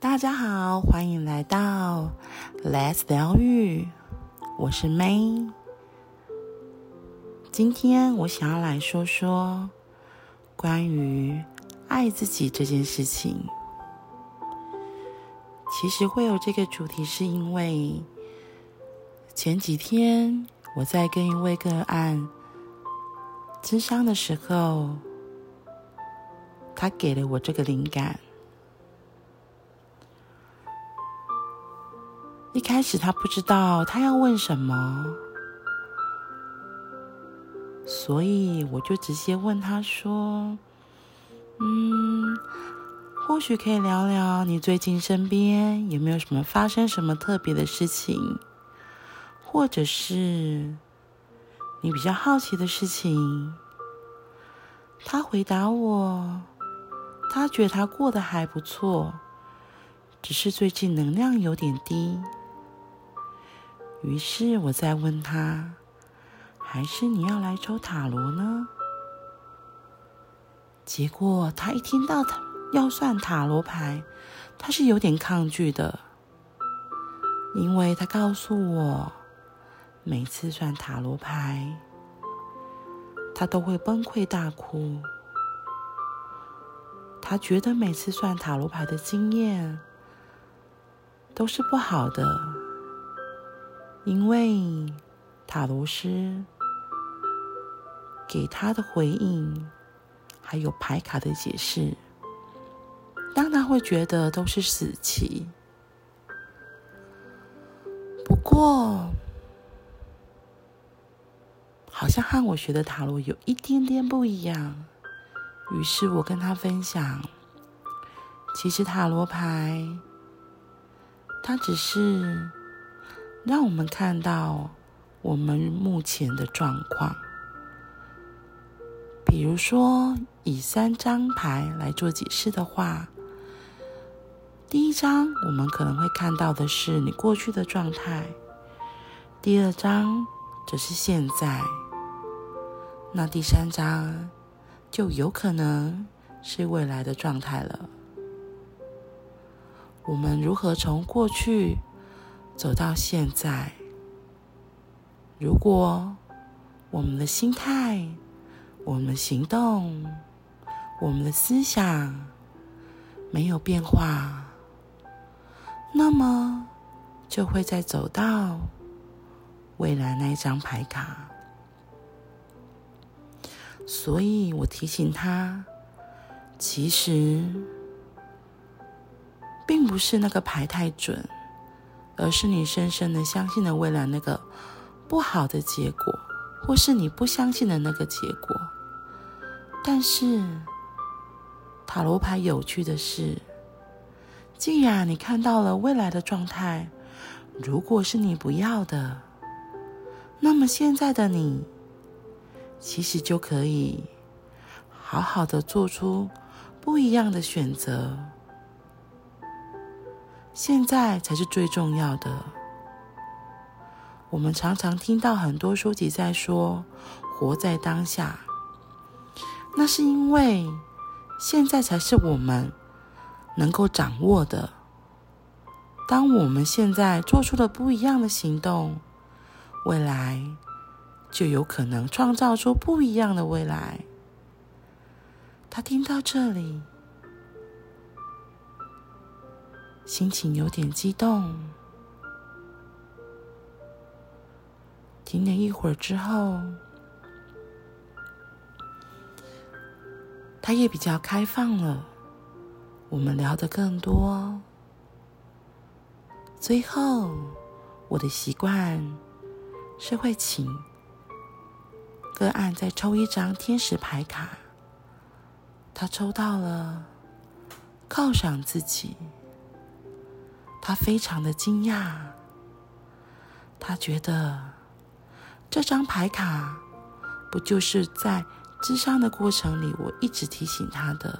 大家好，欢迎来到 Let's 疗愈，我是 May。今天我想要来说说关于爱自己这件事情。其实会有这个主题，是因为前几天我在跟一位个案咨商的时候，他给了我这个灵感。一开始他不知道他要问什么，所以我就直接问他说：“嗯，或许可以聊聊你最近身边有没有什么发生什么特别的事情，或者是你比较好奇的事情。”他回答我，他觉得他过得还不错，只是最近能量有点低。于是我再问他，还是你要来抽塔罗呢？结果他一听到他要算塔罗牌，他是有点抗拒的，因为他告诉我，每次算塔罗牌，他都会崩溃大哭。他觉得每次算塔罗牌的经验都是不好的。因为塔罗师给他的回应，还有牌卡的解释，当他会觉得都是死棋。不过，好像和我学的塔罗有一点点不一样。于是我跟他分享，其实塔罗牌，它只是。让我们看到我们目前的状况。比如说，以三张牌来做解释的话，第一张我们可能会看到的是你过去的状态，第二张则是现在，那第三张就有可能是未来的状态了。我们如何从过去走到现在，如果我们的心态、我们的行动、我们的思想没有变化，那么就会再走到未来那一张牌卡。所以我提醒他，其实并不是那个牌太准。而是你深深的相信了未来那个不好的结果，或是你不相信的那个结果。但是塔罗牌有趣的是，既然你看到了未来的状态，如果是你不要的，那么现在的你其实就可以好好的做出不一样的选择。现在才是最重要的。我们常常听到很多书籍在说“活在当下”，那是因为现在才是我们能够掌握的。当我们现在做出了不一样的行动，未来就有可能创造出不一样的未来。他听到这里。心情有点激动，停了一会儿之后，他也比较开放了，我们聊得更多。最后，我的习惯是会请个案再抽一张天使牌卡，他抽到了，犒赏自己。他非常的惊讶，他觉得这张牌卡不就是在智商的过程里，我一直提醒他的，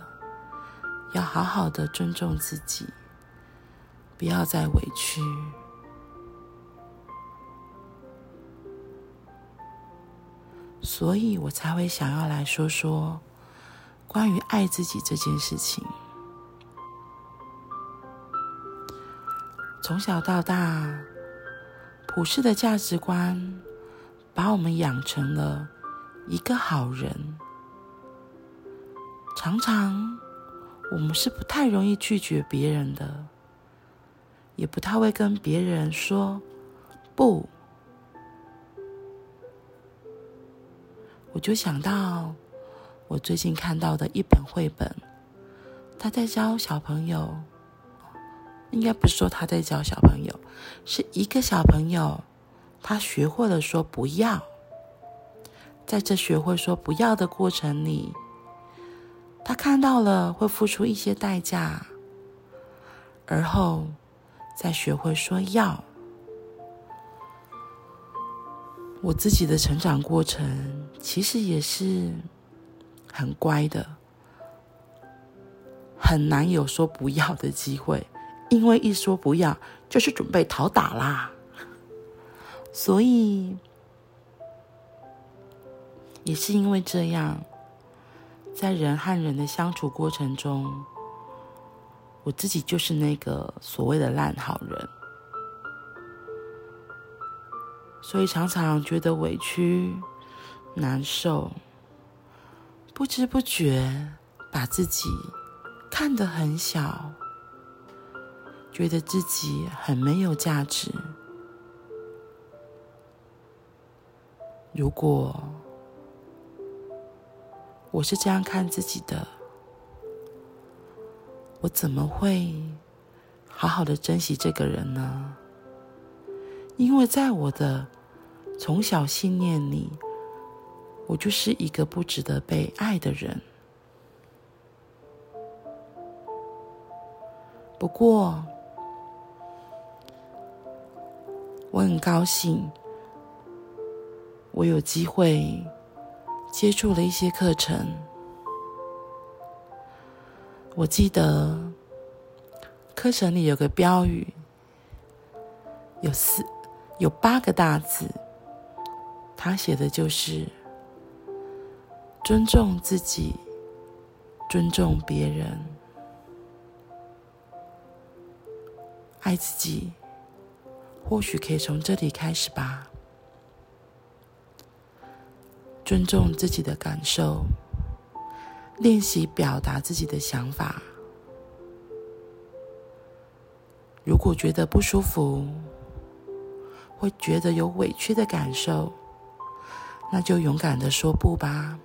要好好的尊重自己，不要再委屈，所以我才会想要来说说关于爱自己这件事情。从小到大，普世的价值观把我们养成了一个好人。常常，我们是不太容易拒绝别人的，也不太会跟别人说不。我就想到我最近看到的一本绘本，他在教小朋友。应该不是说他在教小朋友，是一个小朋友，他学会了说不要。在这学会说不要的过程里，他看到了会付出一些代价，而后再学会说要。我自己的成长过程其实也是很乖的，很难有说不要的机会。因为一说不要，就是准备讨打啦，所以也是因为这样，在人和人的相处过程中，我自己就是那个所谓的烂好人，所以常常觉得委屈、难受，不知不觉把自己看得很小。觉得自己很没有价值。如果我是这样看自己的，我怎么会好好的珍惜这个人呢？因为在我的从小信念里，我就是一个不值得被爱的人。不过，我很高兴，我有机会接触了一些课程。我记得课程里有个标语，有四、有八个大字，他写的就是尊重自己，尊重别人，爱自己。或许可以从这里开始吧。尊重自己的感受，练习表达自己的想法。如果觉得不舒服，会觉得有委屈的感受，那就勇敢的说不吧。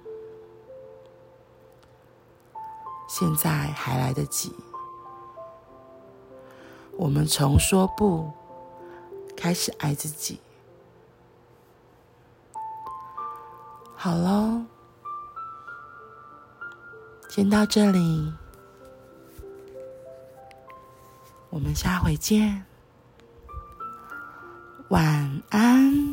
现在还来得及。我们从说不。开始爱自己。好喽，先到这里，我们下回见，晚安。